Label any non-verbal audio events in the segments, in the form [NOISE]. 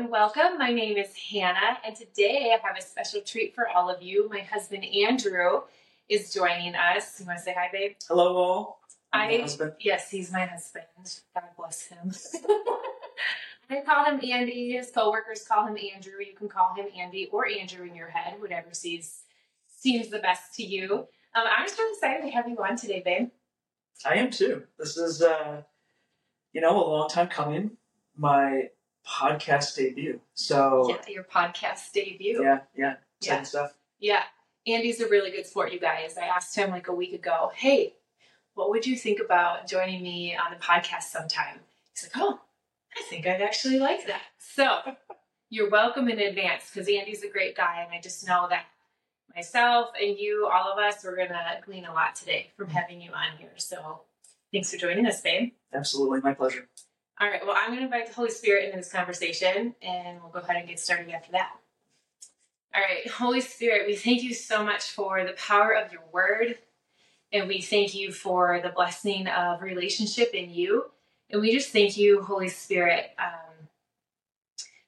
and welcome. My name is Hannah, and today I have a special treat for all of you. My husband Andrew is joining us. You want to say hi, babe? Hello, all. I'm I husband. yes, he's my husband. God bless him. [LAUGHS] I call him Andy. His coworkers call him Andrew. You can call him Andy or Andrew in your head, whatever seems seems the best to you. Um, I'm just really excited to have you on today, babe. I am too. This is, uh, you know, a long time coming. My podcast debut. So yeah, your podcast debut. Yeah, yeah, yeah. stuff. Yeah, Andy's a really good sport, you guys. I asked him like a week ago, hey, what would you think about joining me on the podcast sometime? He's like, oh, I think I'd actually like that. So [LAUGHS] you're welcome in advance because Andy's a great guy, and I just know that myself and you, all of us, we're gonna glean a lot today from mm. having you on here. So thanks for joining us, babe. Absolutely, my pleasure. All right, well, I'm going to invite the Holy Spirit into this conversation, and we'll go ahead and get started after that. All right, Holy Spirit, we thank you so much for the power of your word, and we thank you for the blessing of relationship in you. And we just thank you, Holy Spirit, um,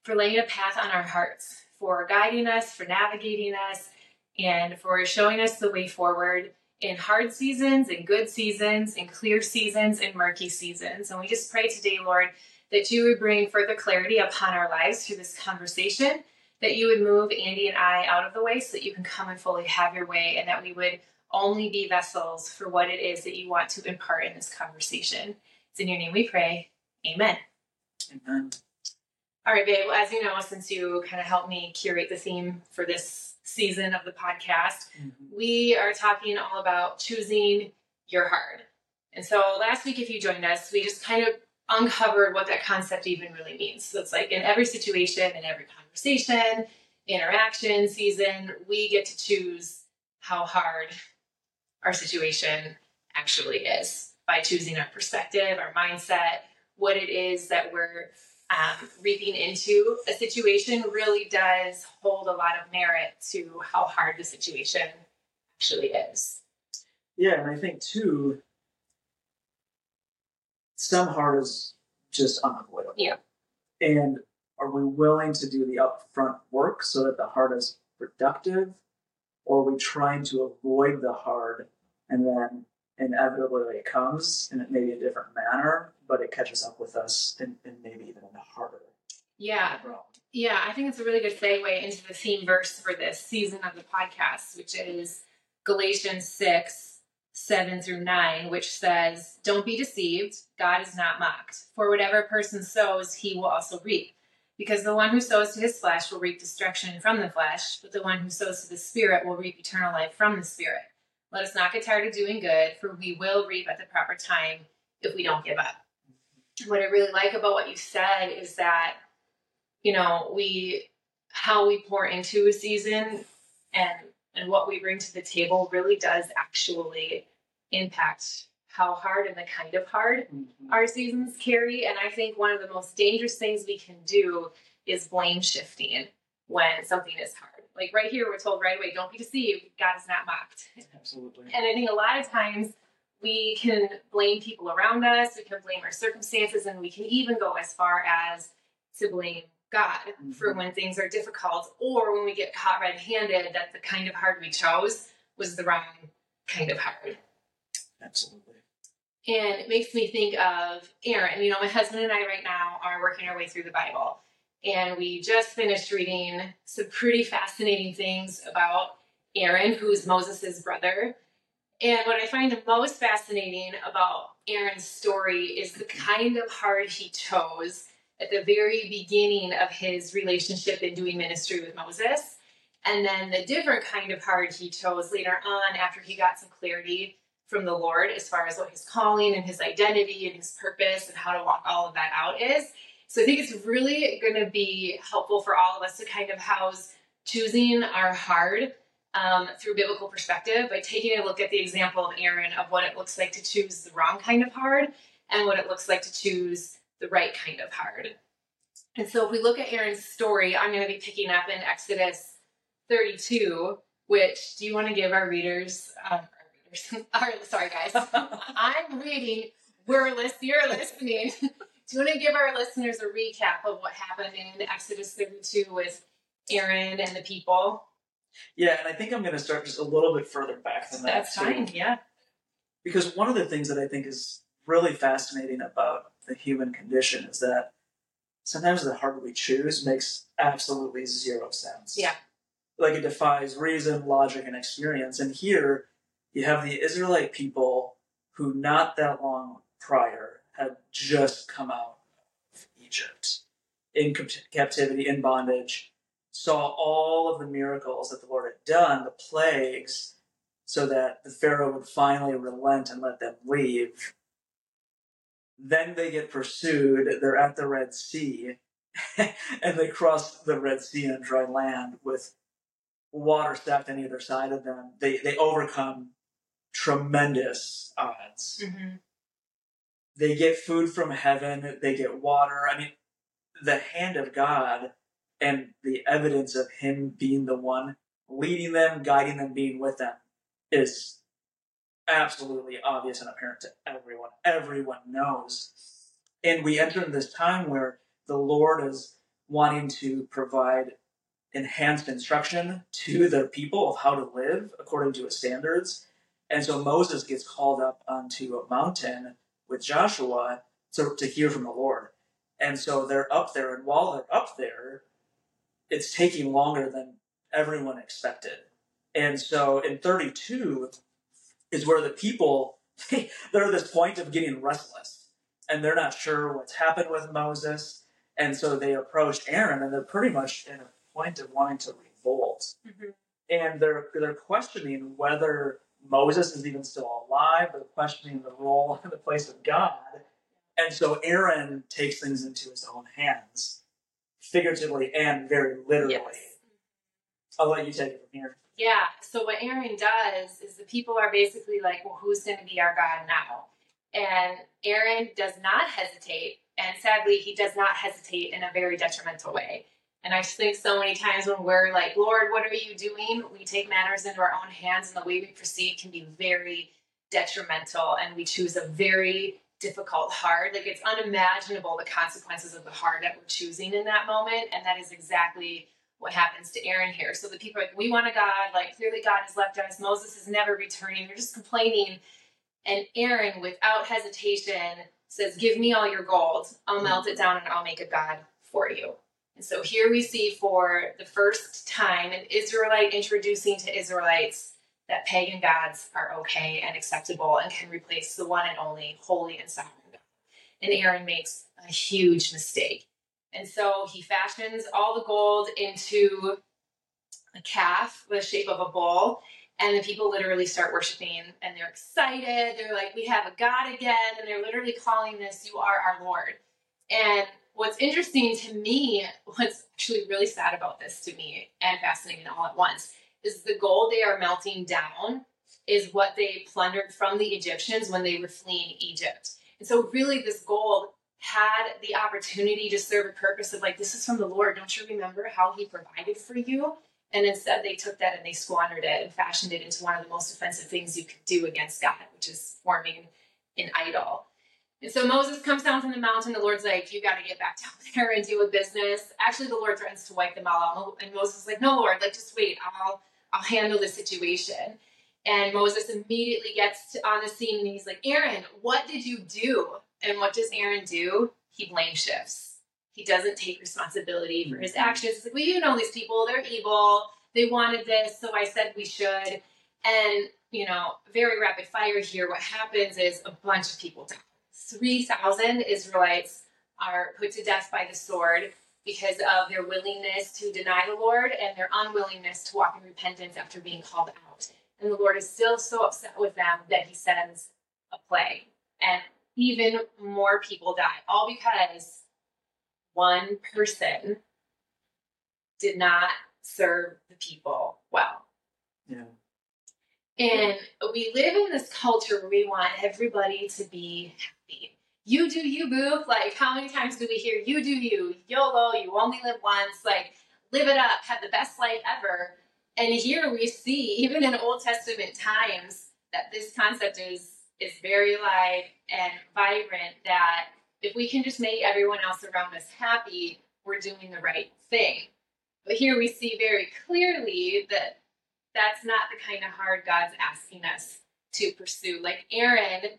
for laying a path on our hearts, for guiding us, for navigating us, and for showing us the way forward in hard seasons, in good seasons, in clear seasons, in murky seasons. And we just pray today, Lord, that you would bring further clarity upon our lives through this conversation, that you would move Andy and I out of the way so that you can come and fully have your way, and that we would only be vessels for what it is that you want to impart in this conversation. It's in your name we pray. Amen. Amen. All right, babe. Well, as you know, since you kind of helped me curate the theme for this season of the podcast, mm-hmm. we are talking all about choosing your hard. And so last week, if you joined us, we just kind of uncovered what that concept even really means. So it's like in every situation, in every conversation, interaction, season, we get to choose how hard our situation actually is by choosing our perspective, our mindset, what it is that we're um, reaping into a situation really does hold a lot of merit to how hard the situation actually is. Yeah, and I think too, some hard is just unavoidable. Yeah. And are we willing to do the upfront work so that the hard is productive? Or are we trying to avoid the hard and then inevitably it comes in maybe a different manner, but it catches up with us and, and maybe even harder. Yeah. Yeah, I think it's a really good segue into the theme verse for this season of the podcast, which is Galatians 6, 7 through 9, which says, Don't be deceived, God is not mocked. For whatever person sows, he will also reap. Because the one who sows to his flesh will reap destruction from the flesh, but the one who sows to the Spirit will reap eternal life from the Spirit. Let us not get tired of doing good, for we will reap at the proper time if we don't give up. What I really like about what you said is that, you know, we how we pour into a season and and what we bring to the table really does actually impact how hard and the kind of hard mm-hmm. our seasons carry. And I think one of the most dangerous things we can do is blame shifting when something is hard. Like right here, we're told right away, don't be deceived. God is not mocked. Absolutely. And I think a lot of times we can blame people around us, we can blame our circumstances, and we can even go as far as to blame God mm-hmm. for when things are difficult or when we get caught red handed that the kind of hard we chose was the wrong kind of hard. Absolutely. And it makes me think of Aaron. You know, my husband and I right now are working our way through the Bible and we just finished reading some pretty fascinating things about Aaron, who's Moses' brother. And what I find most fascinating about Aaron's story is the kind of heart he chose at the very beginning of his relationship in doing ministry with Moses. And then the different kind of heart he chose later on after he got some clarity from the Lord as far as what his calling and his identity and his purpose and how to walk all of that out is. So I think it's really going to be helpful for all of us to kind of house choosing our hard um, through biblical perspective by taking a look at the example of Aaron of what it looks like to choose the wrong kind of hard and what it looks like to choose the right kind of hard. And so if we look at Aaron's story, I'm going to be picking up in Exodus 32, which do you want to give our readers, um, our readers, [LAUGHS] our, sorry guys, [LAUGHS] I'm reading, we're listening, you're listening [LAUGHS] Do you want to give our listeners a recap of what happened in Exodus 32 with Aaron and the people? Yeah, and I think I'm going to start just a little bit further back than that. That's too. fine, yeah. Because one of the things that I think is really fascinating about the human condition is that sometimes the hard we choose makes absolutely zero sense. Yeah. Like it defies reason, logic, and experience. And here you have the Israelite people who, not that long prior, had just come out of Egypt in captivity, in bondage, saw all of the miracles that the Lord had done, the plagues, so that the Pharaoh would finally relent and let them leave. Then they get pursued. They're at the Red Sea, [LAUGHS] and they cross the Red Sea on dry land with water stacked on either side of them. They they overcome tremendous odds. Mm-hmm. They get food from heaven. They get water. I mean, the hand of God and the evidence of Him being the one leading them, guiding them, being with them is absolutely obvious and apparent to everyone. Everyone knows. And we enter into this time where the Lord is wanting to provide enhanced instruction to the people of how to live according to his standards. And so Moses gets called up onto a mountain with Joshua to, to hear from the Lord. And so they're up there, and while they're up there, it's taking longer than everyone expected. And so in 32 is where the people, [LAUGHS] they're at this point of getting restless, and they're not sure what's happened with Moses. And so they approach Aaron, and they're pretty much in a point of wanting to revolt. Mm-hmm. And they're, they're questioning whether Moses is even still alive. They're questioning the role [LAUGHS] and the place of God. And so Aaron takes things into his own hands, figuratively and very literally. Yes. I'll let you take it from here. Yeah. So what Aaron does is the people are basically like, well, who's going to be our God now? And Aaron does not hesitate. And sadly, he does not hesitate in a very detrimental way. And I just think so many times when we're like, Lord, what are you doing? We take matters into our own hands, and the way we proceed can be very detrimental. And we choose a very difficult hard. Like it's unimaginable the consequences of the hard that we're choosing in that moment. And that is exactly what happens to Aaron here. So the people are like, we want a God. Like clearly God has left us. Moses is never returning. They're just complaining. And Aaron, without hesitation, says, Give me all your gold. I'll mm-hmm. melt it down and I'll make a God for you. And so here we see for the first time an Israelite introducing to Israelites that pagan gods are okay and acceptable and can replace the one and only holy and sovereign God. And Aaron makes a huge mistake. And so he fashions all the gold into a calf with the shape of a bull. And the people literally start worshiping and they're excited. They're like, we have a God again. And they're literally calling this, you are our Lord. And what's interesting to me, what's actually really sad about this to me and fascinating all at once, is the gold they are melting down is what they plundered from the Egyptians when they were fleeing Egypt. And so, really, this gold had the opportunity to serve a purpose of like, this is from the Lord. Don't you remember how He provided for you? And instead, they took that and they squandered it and fashioned it into one of the most offensive things you could do against God, which is forming an idol. And so Moses comes down from the mountain. The Lord's like, You got to get back down [LAUGHS] there and do a business. Actually, the Lord threatens to wipe them all out. And Moses is like, No, Lord, like, just wait. I'll, I'll handle the situation. And Moses immediately gets to, on the scene and he's like, Aaron, what did you do? And what does Aaron do? He blame shifts. He doesn't take responsibility for his actions. He's like, well, you know these people, they're evil. They wanted this, so I said we should. And, you know, very rapid fire here, what happens is a bunch of people die. 3,000 Israelites are put to death by the sword because of their willingness to deny the Lord and their unwillingness to walk in repentance after being called out. And the Lord is still so upset with them that he sends a plague. And even more people die, all because one person did not serve the people well. Yeah. And we live in this culture where we want everybody to be. You do you, boo. Like, how many times do we hear you do you? YOLO, you only live once. Like, live it up, have the best life ever. And here we see, even in Old Testament times, that this concept is is very alive and vibrant. That if we can just make everyone else around us happy, we're doing the right thing. But here we see very clearly that that's not the kind of hard God's asking us to pursue. Like Aaron,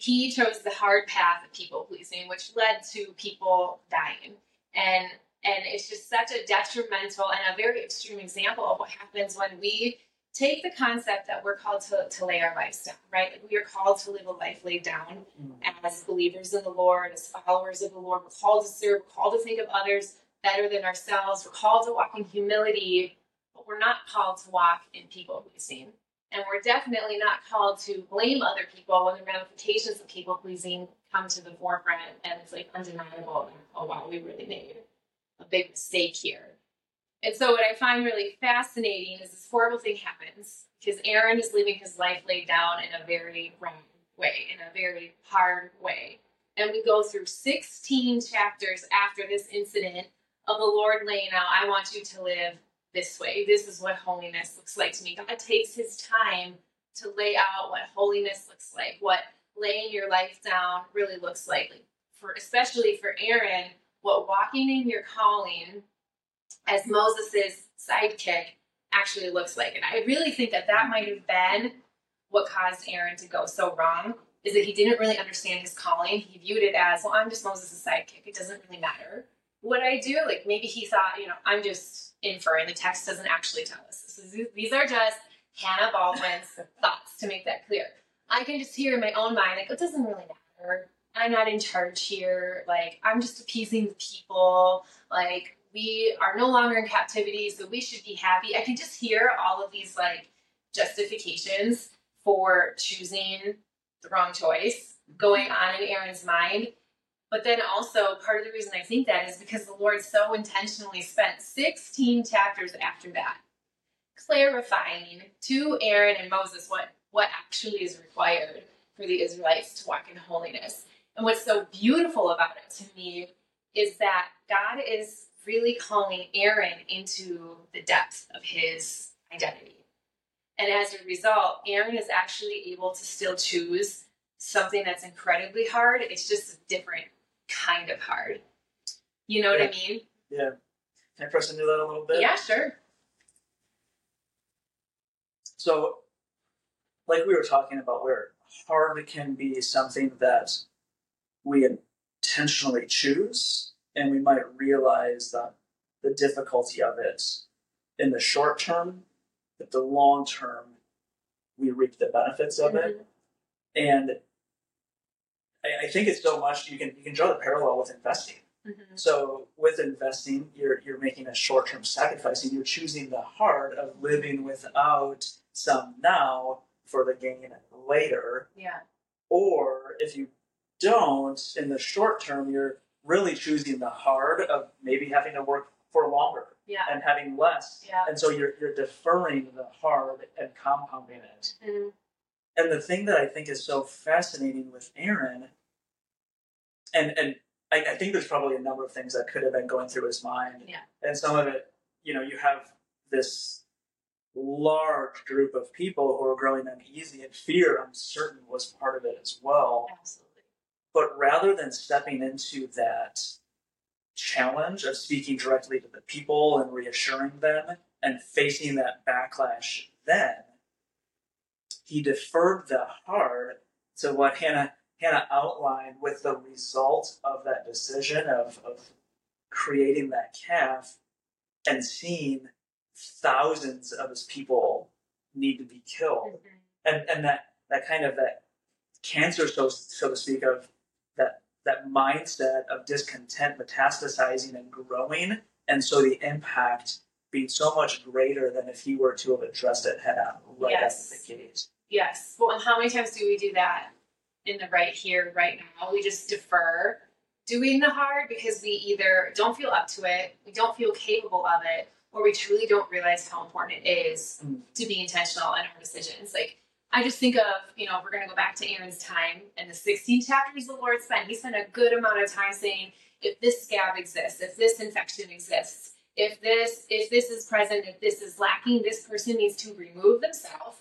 he chose the hard path of people pleasing, which led to people dying. And and it's just such a detrimental and a very extreme example of what happens when we take the concept that we're called to, to lay our lives down, right? Like we are called to live a life laid down mm. as believers in the Lord, as followers of the Lord. We're called to serve, we're called to think of others better than ourselves. We're called to walk in humility, but we're not called to walk in people pleasing. And we're definitely not called to blame other people when the ramifications of people pleasing come to the forefront and it's like undeniable. Oh wow, we really made a big mistake here. And so what I find really fascinating is this horrible thing happens because Aaron is living his life laid down in a very wrong way, in a very hard way. And we go through 16 chapters after this incident of the Lord laying out, I want you to live this way. This is what holiness looks like to me. God takes his time to lay out what holiness looks like, what laying your life down really looks like. like for especially for Aaron, what walking in your calling as Moses' sidekick actually looks like. And I really think that that might have been what caused Aaron to go so wrong is that he didn't really understand his calling. He viewed it as, well, I'm just Moses' sidekick. It doesn't really matter what I do. Like maybe he thought, you know, I'm just inferring. The text doesn't actually tell us. So these are just Hannah Baldwin's [LAUGHS] thoughts to make that clear. I can just hear in my own mind, like, it doesn't really matter. I'm not in charge here. Like, I'm just appeasing the people. Like, we are no longer in captivity, so we should be happy. I can just hear all of these like justifications for choosing the wrong choice going on in Aaron's mind. But then also, part of the reason I think that is because the Lord so intentionally spent 16 chapters after that clarifying to Aaron and Moses what, what actually is required for the Israelites to walk in holiness. And what's so beautiful about it to me is that God is really calling Aaron into the depth of his identity. And as a result, Aaron is actually able to still choose something that's incredibly hard. It's just a different kind of hard. You know yeah. what I mean? Yeah. Can I press into that a little bit? Yeah, sure. So, like we were talking about, where hard can be something that we intentionally choose and we might realize that the difficulty of it in the short term, but the long term, we reap the benefits of mm-hmm. it. And I, I, think it's so much you can you can draw the parallel with investing. Mm-hmm. So with investing, you're you're making a short term sacrifice and you're choosing the hard of living without some now for the gain later. Yeah. Or if you don't in the short term, you're really choosing the hard of maybe having to work for longer yeah. and having less. Yeah. And so you're, you're deferring the hard and compounding it. Mm-hmm. And the thing that I think is so fascinating with Aaron, and, and I, I, think there's probably a number of things that could have been going through his mind. Yeah. And some of it, you know, you have this large group of people who are growing uneasy and fear, I'm certain was part of it as well. Absolutely. But rather than stepping into that challenge of speaking directly to the people and reassuring them and facing that backlash then, he deferred the hard to what Hannah Hannah outlined with the result of that decision of, of creating that calf and seeing thousands of his people need to be killed. Mm-hmm. And and that that kind of that cancer so so to speak of that that mindset of discontent metastasizing and growing, and so the impact being so much greater than if he were to have addressed it head on right yes. out the gate. Yes. Well, and how many times do we do that in the right here, right now? We just defer doing the hard because we either don't feel up to it, we don't feel capable of it, or we truly don't realize how important it is mm. to be intentional in our decisions. Like I just think of, you know, we're going to go back to Aaron's time and the 16 chapters the Lord spent. He spent a good amount of time saying, if this scab exists, if this infection exists, if this if this is present, if this is lacking, this person needs to remove themselves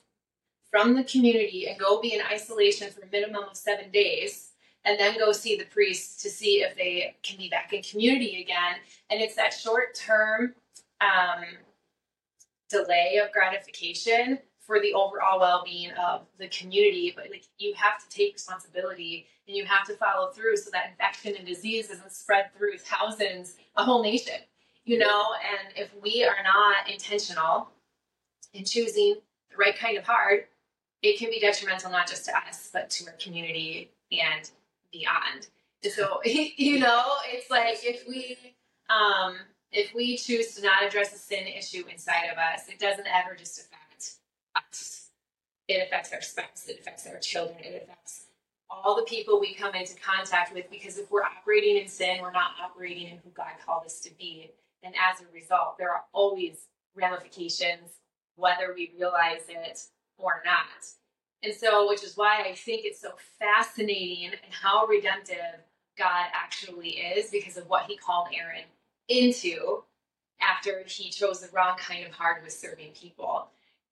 from the community and go be in isolation for a minimum of seven days. and then go see the priest to see if they can be back in community again. And it's that short term um, delay of gratification for the overall well-being of the community but like you have to take responsibility and you have to follow through so that infection and disease doesn't spread through thousands a whole nation you know and if we are not intentional in choosing the right kind of heart it can be detrimental not just to us but to our community and beyond so [LAUGHS] you know it's like if we um if we choose to not address a sin issue inside of us it doesn't ever just affect us. It affects our spouse, it affects our children, it affects all the people we come into contact with because if we're operating in sin, we're not operating in who God called us to be. And as a result, there are always ramifications, whether we realize it or not. And so, which is why I think it's so fascinating and how redemptive God actually is because of what he called Aaron into after he chose the wrong kind of heart with serving people.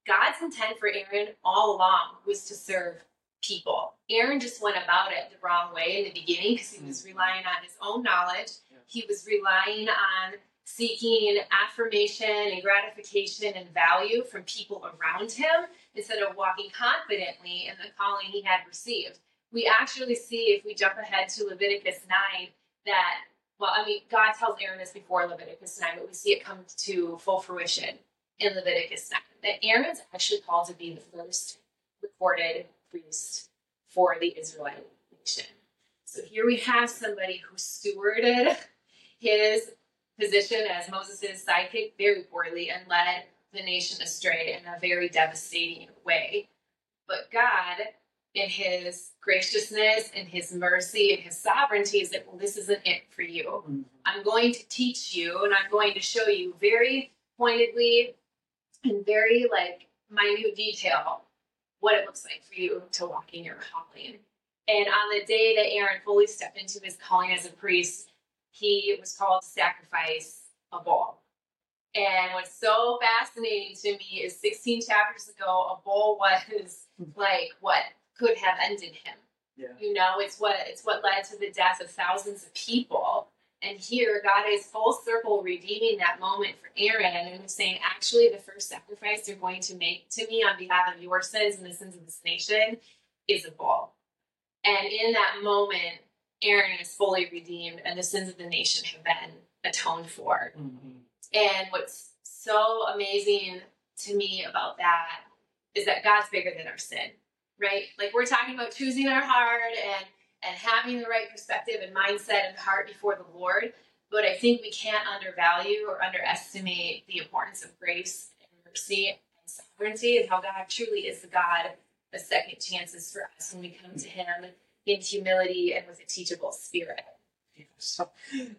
God's intent for Aaron all along was to serve people. Aaron just went about it the wrong way in the beginning because he was mm. relying on his own knowledge. He was relying on seeking affirmation and gratification and value from people around him instead of walking confidently in the calling he had received. We actually see, if we jump ahead to Leviticus 9, that, well, I mean, God tells Aaron this before Leviticus 9, but we see it come to full fruition in Leviticus 9 that Aaron's actually called to be the first recorded priest for the Israelite nation. So here we have somebody who stewarded his position as Moses' sidekick very poorly and led the nation astray in a very devastating way. But God, in his graciousness and his mercy and his sovereignty, is that, well, this isn't it for you. Mm-hmm. I'm going to teach you and I'm going to show you very pointedly and very like minute detail what it looks like for you to walk in your calling. And on the day that Aaron fully stepped into his calling as a priest, he was called to sacrifice a bull. And what's so fascinating to me is 16 chapters ago, a bull was hmm. like what could have ended him. Yeah. You know, it's what it's what led to the death of thousands of people. And here, God is full circle redeeming that moment for Aaron and was saying, actually, the first sacrifice you're going to make to me on behalf of your sins and the sins of this nation is a bull. And in that moment, Aaron is fully redeemed and the sins of the nation have been atoned for. Mm-hmm. And what's so amazing to me about that is that God's bigger than our sin, right? Like we're talking about choosing our heart and and having the right perspective and mindset and heart before the Lord. But I think we can't undervalue or underestimate the importance of grace and mercy and sovereignty and how God truly is the God of second chances for us when we come to Him in humility and with a teachable spirit. So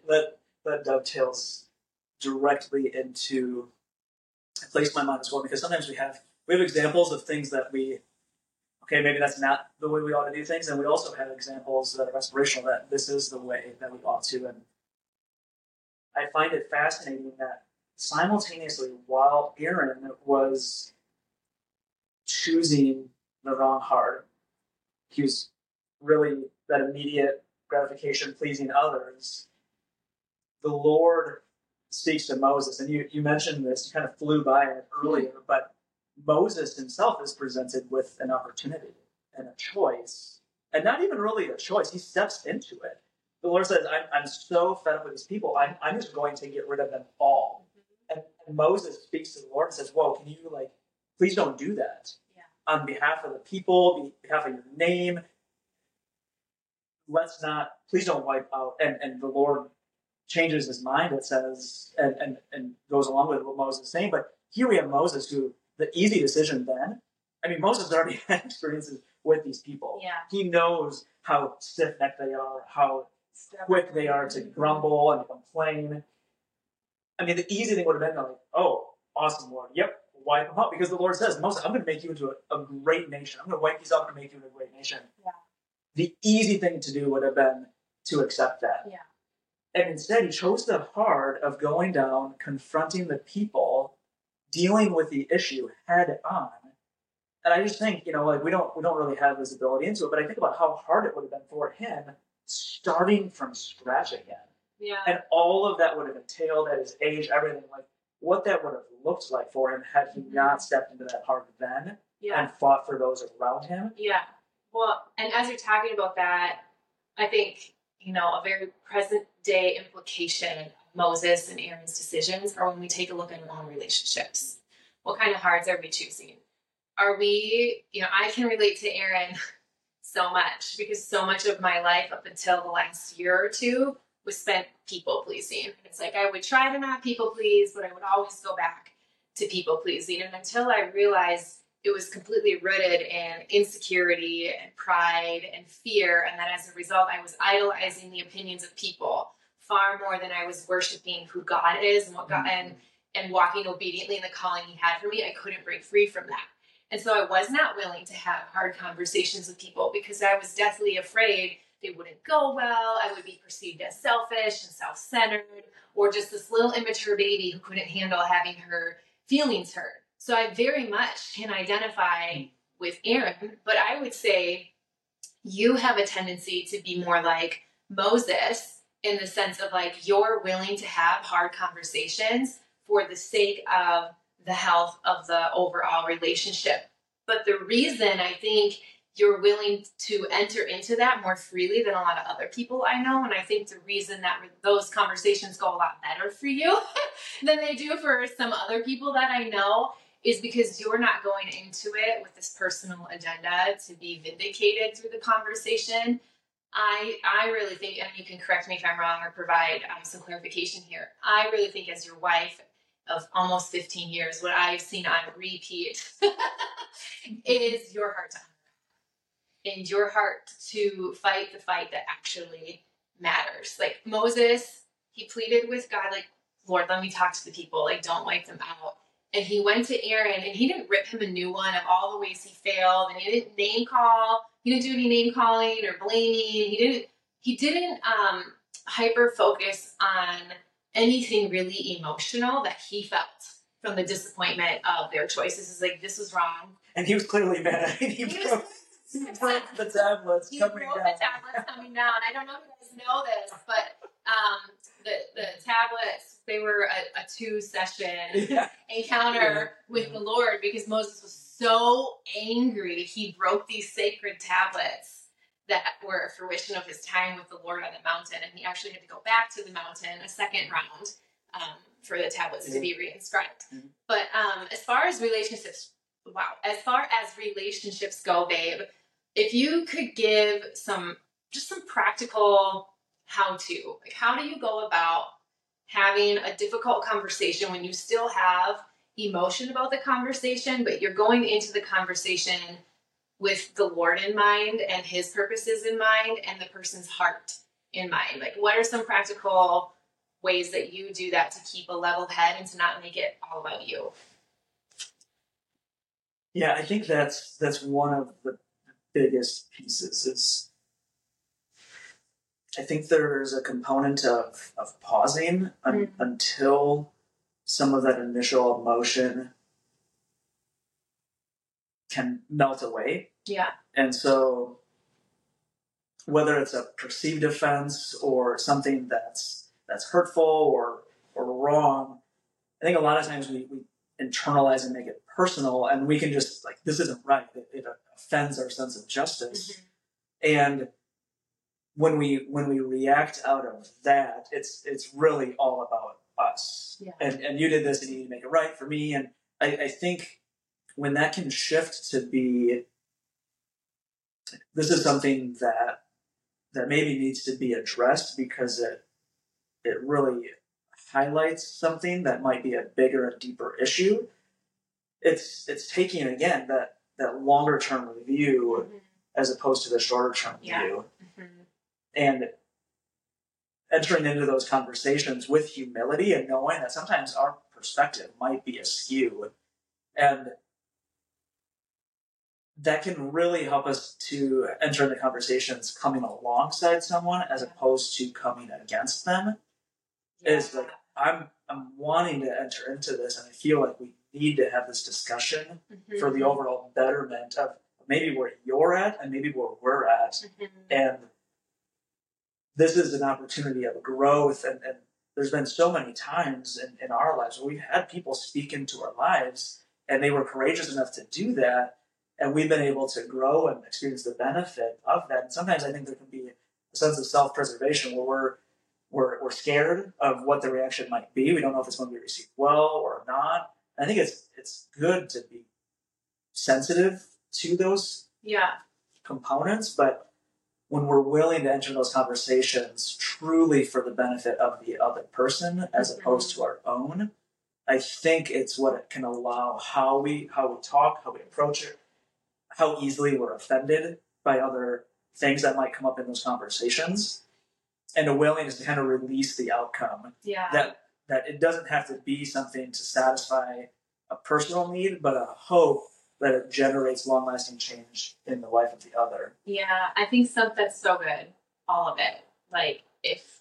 that that dovetails directly into a place in my mind as well because sometimes we have we have examples of things that we okay, maybe that's not the way we ought to do things. And we also have examples that are aspirational that this is the way that we ought to. And I find it fascinating that simultaneously, while Aaron was choosing the wrong heart, he was really that immediate gratification, pleasing others. The Lord speaks to Moses, and you, you mentioned this, you kind of flew by it earlier, but Moses himself is presented with an opportunity and a choice, and not even really a choice. He steps into it. The Lord says, I'm, I'm so fed up with these people. I'm, I'm just going to get rid of them all. And, and Moses speaks to the Lord and says, Whoa, can you, like, please don't do that yeah. on behalf of the people, on behalf of your name. Let's not, please don't wipe out. And, and the Lord changes his mind, it says, and, and, and goes along with what Moses is saying. But here we have Moses who the easy decision then. I mean, Moses already [LAUGHS] had experiences with these people. Yeah. He knows how stiff necked they are, how quick they are to mm-hmm. grumble and complain. I mean, the easy thing would have been like, oh, awesome, Lord. Yep, wipe them out. Because the Lord says, Moses, I'm going to make you into a, a great nation. I'm going to wipe these up and make you into a great nation. Yeah. The easy thing to do would have been to accept that. Yeah. And instead, he chose the hard of going down, confronting the people, dealing with the issue head on. And I just think, you know, like we don't we don't really have visibility into it, but I think about how hard it would have been for him starting from scratch again. Yeah. And all of that would have entailed at his age, everything like what that would have looked like for him had he mm-hmm. not stepped into that heart then Yeah. and fought for those around him. Yeah. Well, and as you're talking about that, I think, you know, a very present day implication of Moses and Aaron's decisions are when we take a look at our own relationships. What kind of hearts are we choosing? Are we, you know, I can relate to Aaron [LAUGHS] so much because so much of my life up until the last year or two was spent people pleasing. It's like I would try to not people please, but I would always go back to people pleasing. And until I realized it was completely rooted in insecurity and pride and fear, and that as a result, I was idolizing the opinions of people far more than I was worshiping who God is and what God mm-hmm. and and walking obediently in the calling He had for me. I couldn't break free from that, and so I was not willing to have hard conversations with people because I was deathly afraid they wouldn't go well. I would be perceived as selfish and self-centered, or just this little immature baby who couldn't handle having her feelings hurt. So I very much can identify mm. with Aaron, but I would say you have a tendency to be more like Moses in the sense of like you're willing to have hard conversations for the sake of the health of the overall relationship. But the reason I think you're willing to enter into that more freely than a lot of other people I know. And I think the reason that those conversations go a lot better for you [LAUGHS] than they do for some other people that I know is because you're not going into it with this personal agenda to be vindicated through the conversation. I I really think, and you can correct me if I'm wrong or provide um, some clarification here. I really think, as your wife of almost 15 years, what I've seen on repeat [LAUGHS] is your heart to and your heart to fight the fight that actually matters. Like Moses, he pleaded with God, like, Lord, let me talk to the people, like, don't wipe them out. And he went to Aaron and he didn't rip him a new one of all the ways he failed, and he didn't name call, he didn't do any name calling or blaming. He didn't he didn't um hyper focus on anything really emotional that he felt from the disappointment of their choices. Is like this was wrong. And he was clearly mad. [LAUGHS] he, He was- broke, he broke the tablets [LAUGHS] He coming broke down. the tablets coming down. I don't know if you guys know this, but um, the the tablets they were a, a two session [LAUGHS] Yeah. encounter Yeah. with the Lord because Moses was so angry he broke these sacred tablets that were a fruition of his time with the Lord on the mountain, and he actually had to go back to the mountain a second round um, for the tablets to be reinscribed. Mhm. But um, as far as relationships, wow, as far as relationships go, babe, if you could give some just some practical how to, like how do you go about having a difficult conversation when you still have emotion about the conversation, but you're going into the conversation with the Lord in mind and his purposes in mind and the person's heart in mind. Like, what are some practical ways that you do that to keep a level head and to not make it all about you? Yeah, I think that's that's one of the biggest pieces is I think there's a component of, of pausing un- Mm. until some of that initial emotion can melt away. Yeah. And so whether it's a perceived offense or something that's that's hurtful or or wrong, I think a lot of times we, we internalize and make it personal and we can just like this isn't right. It, it offends our sense of justice. And when we when we react out of that, it's it's really all about us. Yeah. And and you did this and you need to make it right for me. And I, I think when that can shift to be this is something that that maybe needs to be addressed because it it really highlights something that might be a bigger and deeper issue. It's it's taking again that that longer term review Mhm. as opposed to the shorter term Yeah. view Mhm. And entering into those conversations with humility and knowing that sometimes our perspective might be askew and that can really help us to enter into conversations coming alongside someone as opposed to coming against them is like I'm I'm wanting to enter into this and I feel like we need to have this discussion Mhm. for the overall betterment of maybe where you're at and maybe where we're at Mhm. and this is an opportunity of growth and, and there's been so many times in, in our lives where we've had people speak into our lives and they were courageous enough to do that and we've been able to grow and experience the benefit of that. And sometimes i think there can be a sense of self-preservation where we're we're, we're scared of what the reaction might be. We don't know if it's going to be received well or not. I think it's it's good to be sensitive to those Yeah. components, but when we're willing to enter those conversations truly for the benefit of the other person as Mhm. opposed to our own, I think it's what it can allow how we how we talk, how we approach it, how easily we're offended by other things that might come up in those conversations, and a willingness to kind of release the outcome Yeah. that that it doesn't have to be something to satisfy a personal need, but a hope that it generates long lasting change in the life of the other. Yeah, I think stuff that's so good. All of it. Like if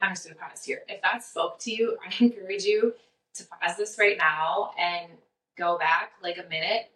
I'm just gonna pause here. If that spoke to you, [LAUGHS] I encourage you to pause this right now and go back like a minute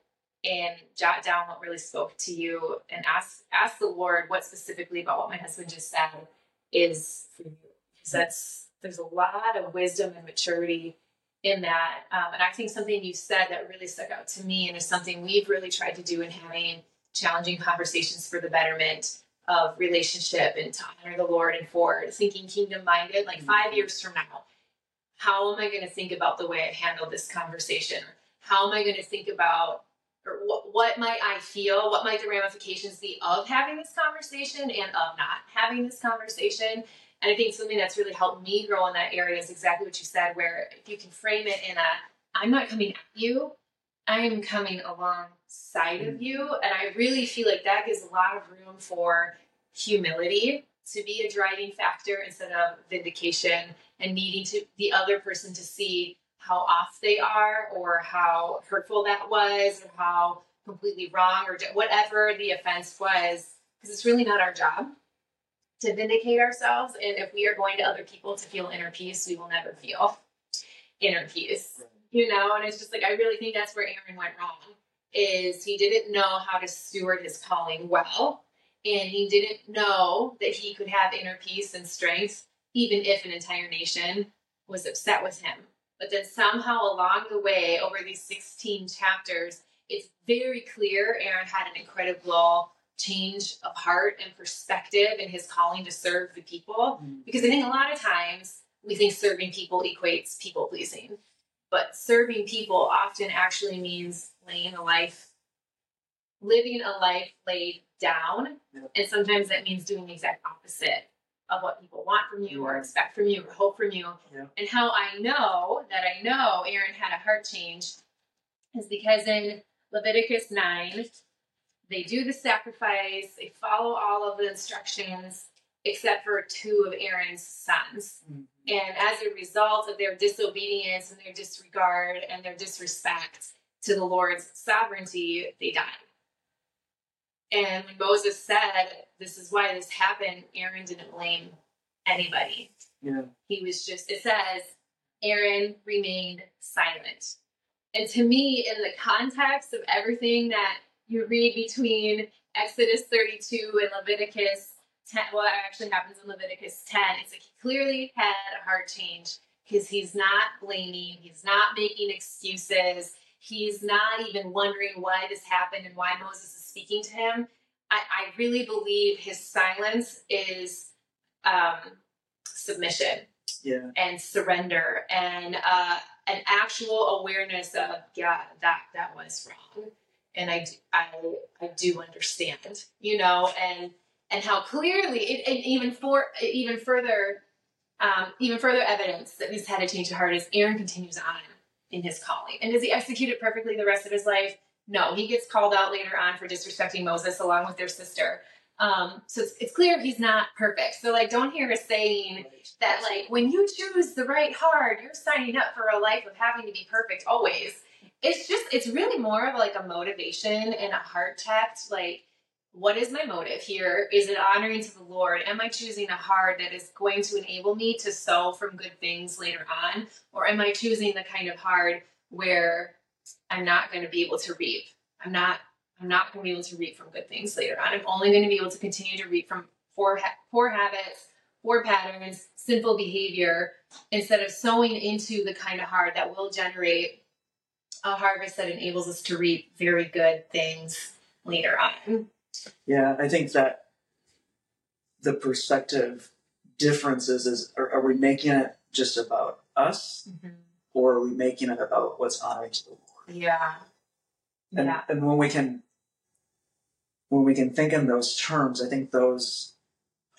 and jot down what really spoke to you and ask ask the Lord what specifically about what my husband just said is for you. Because that's there's a lot of wisdom and maturity in that. Um, and I think something you said that really stuck out to me and is something we've really tried to do in having challenging conversations for the betterment of relationship and to honor the Lord and forward, thinking kingdom minded, like five years from now. How am I going to think about the way I've handled this conversation? How am I going to think about, or what, what might I feel? What might the ramifications be of having this conversation and of not having this conversation? And I think something that's really helped me grow in that area is exactly what you said, where if you can frame it in a, I'm not coming at you, I'm coming alongside of you. And I really feel like that gives a lot of room for humility to be a driving factor instead of vindication and needing to the other person to see how off they are or how hurtful that was or how completely wrong or whatever the offense was because it's really not our job to vindicate ourselves and if we are going to other people to feel inner peace we will never feel inner peace. You know and it's just like i really think that's where aaron went wrong is he didn't know how to steward his calling well and he didn't know that he could have inner peace and strength even if an entire nation was upset with him. But then somehow along the way over these 16 chapters it's very clear aaron had an incredible change of heart and perspective in his calling to serve the people. Mm. Because i think a lot of times we think serving people equates people pleasing. But serving people often actually means laying a life living a life laid down. Yeah. and sometimes that means doing the exact opposite of what people want from you or expect from you or hope from you. Yeah. and how i know that i know aaron had a heart change is because in leviticus 9 they do the sacrifice they follow all of the instructions except for two of aaron's sons mm-hmm. and as a result of their disobedience and their disregard and their disrespect to the Lord's sovereignty, they died. And when Moses said, This is why this happened, Aaron didn't blame anybody. Yeah. He was just, it says, Aaron remained silent. And to me, in the context of everything that you read between Exodus 32 and Leviticus 10, well, it actually happens in Leviticus 10, it's like he clearly had a heart change because he's not blaming, he's not making excuses, he's not even wondering why this happened and why Moses is speaking to him. I, I really believe his silence is um, submission Yeah. and surrender and uh, an actual awareness of yeah that that was wrong and I, I, I do understand you know and and how clearly it, and even for even further um, even further evidence that he's had a change of heart is Aaron continues on in his calling. And does he execute it perfectly the rest of his life? No he gets called out later on for disrespecting Moses along with their sister. Um, so it's, it's clear he's not perfect. So like don't hear us saying that like when you choose the right heart, you're signing up for a life of having to be perfect always. It's just it's really more of like a motivation and a heart check. Like, what is my motive here? Is it honoring to the Lord? Am I choosing a heart that is going to enable me to sow from good things later on? Or am I choosing the kind of heart where I'm not going to be able to reap? I'm not I'm not going to be able to reap from good things later on. I'm only going to be able to continue to reap from poor ha- poor habits or patterns, sinful behavior, instead of sowing into the kind of heart that will generate a harvest that enables us to reap very good things later on. Yeah, I think that the perspective differences is are, are we making it just about us Mm-hmm. or are we making it about what's honoring to the Lord? Yeah. And, yeah. and when we can when we can think in those terms, I think those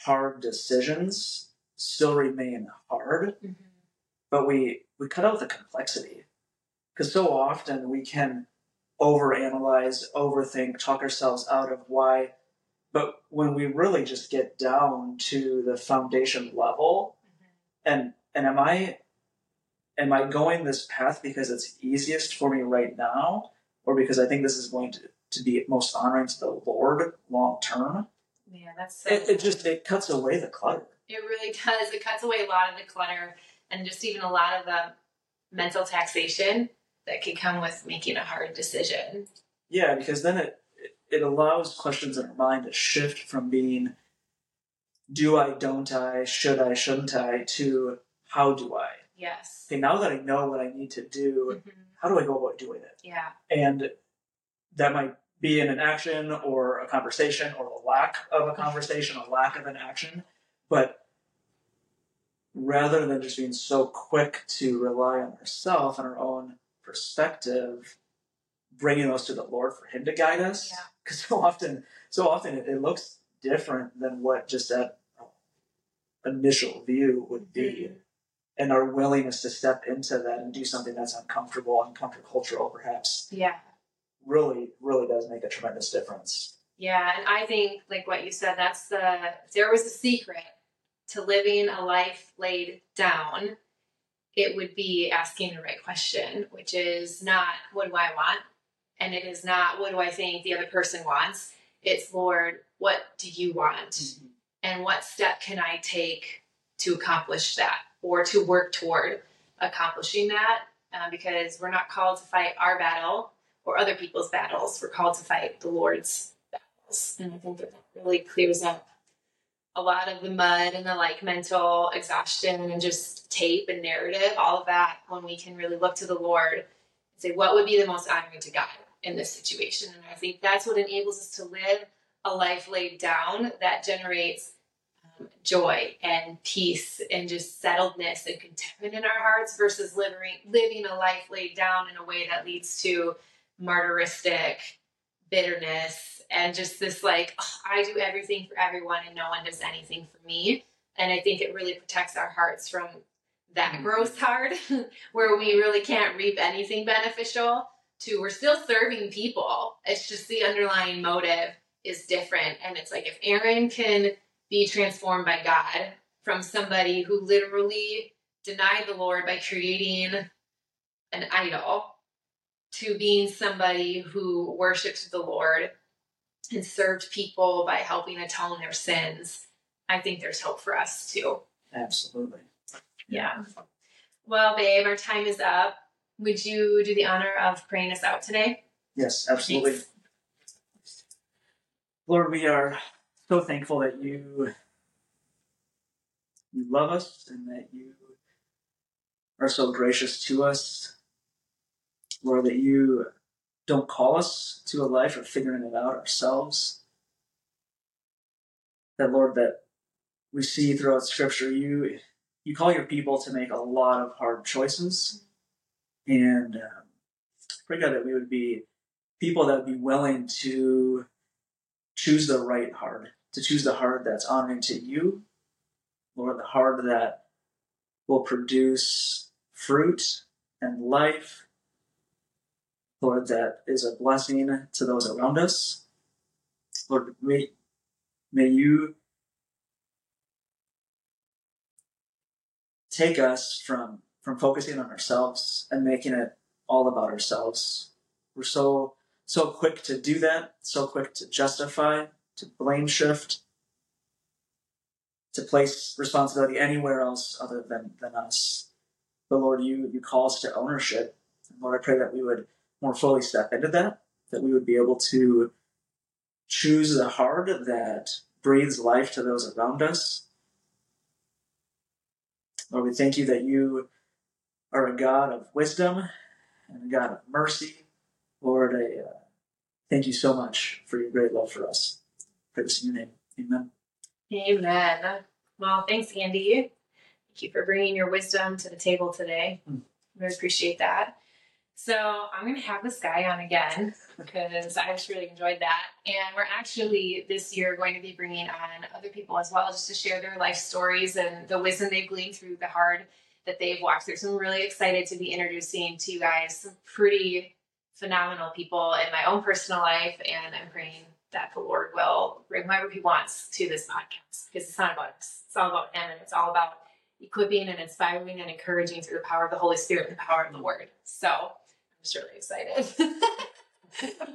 hard decisions still remain hard, Mhm. but we we cut out the complexity. Because so often we can overanalyze, overthink, talk ourselves out of why. But when we really just get down to the foundation level, mm-hmm. and and am I am I going this path because it's easiest for me right now, or because I think this is going to, to be most honoring to the Lord long term? Yeah, that's so It, it just it cuts away the clutter. It really does. It cuts away a lot of the clutter and just even a lot of the mental taxation that could come with making a hard decision. Yeah, because then it it- allows questions in our mind to shift from being do I, don't I, should I, shouldn't I, to how do I? Yes. Okay, now that I know what I need to do, Mhm. how do I go about doing it? Yeah. And that might be in an action or a conversation or a lack of a conversation, a lack of an action. But rather than just being so quick to rely on ourselves and our own perspective, bringing those to the Lord for Him to guide us. Yeah. [LAUGHS] Because so often, so often it, it looks different than what just that initial view would be. Mhm. And our willingness to step into that and do something that's uncomfortable and countercultural, perhaps, Yeah. really, really does make a tremendous difference. Yeah. And I think, like what you said, that's the, there was a secret to living a life laid down, it would be asking the right question, which is not, what do I want? And it is not, what do I think the other person wants? It's, Lord, what do you want? and what step can I take to accomplish that or to work toward accomplishing that? Uh, because we're not called to fight our battle or other people's battles. We're called to fight the Lord's battles. And I think that that really clears up a lot of the mud and the like mental exhaustion and just tape and narrative, all of that, when we can really look to the Lord and say, what would be the most honoring to God in this situation? And I think that's what enables us to live a life laid down that generates um, joy and peace and just settledness and contentment in our hearts versus living living a life laid down in a way that leads to martyristic bitterness and just this like "Oh, I do everything for everyone and no one does anything for me. And I think it really protects our hearts from that Mhm. growth hard [LAUGHS] where we really can't reap anything beneficial to we're still serving people. It's just the underlying motive is different. And it's like if Aaron can be transformed by God from somebody who literally denied the Lord by creating an idol to being somebody who worshiped the Lord and served people by helping atone their sins, I think there's hope for us too. Absolutely. Yeah. Well, babe, our time is up. Would you do the honor of praying us out today? Yes, absolutely. Thanks. Lord, we are so thankful that you you love us and that you are so gracious to us. Lord, that you don't call us to a life of figuring it out ourselves. That Lord, that we see throughout Scripture, you you call your people to make a lot of hard choices, and um, pray God that we would be people that would be willing to choose the right heart, to choose the heart that's honoring to you, Lord, the heart that will produce fruit and life, Lord, that is a blessing to those around us. Lord, may, may you take us from, from focusing on ourselves and making it all about ourselves. We're so so quick to do that, so quick to justify, to blame shift, to place responsibility anywhere else other than, than us. But Lord, you, you call us to ownership. Lord, I pray that we would more fully step into that, that we would be able to choose the heart that breathes life to those around us, Lord, we thank you that you are a God of wisdom and a God of mercy. Lord, I uh, thank you so much for your great love for us. Pray this in your name. Amen. Amen. Well, thanks, Andy. Thank you for bringing your wisdom to the table today. Mm. I really appreciate that. So I'm to have this guy on again because I just really enjoyed that. And we're actually this year going to be bringing on other people as well, just to share their life stories and the wisdom they've gleaned through the hard that they've walked through. So I'm really excited to be introducing to you guys some pretty phenomenal people in my own personal life. And I'm praying that the Lord will bring whoever He wants to this podcast because it's not about us, it's all about Him and it's all about equipping and inspiring and encouraging through the power of the Holy Spirit and the power of the Word. So, just really excited. [LAUGHS]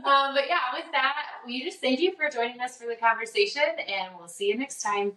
um, but yeah, with that, we just thank you for joining us for the conversation, and we'll see you next time.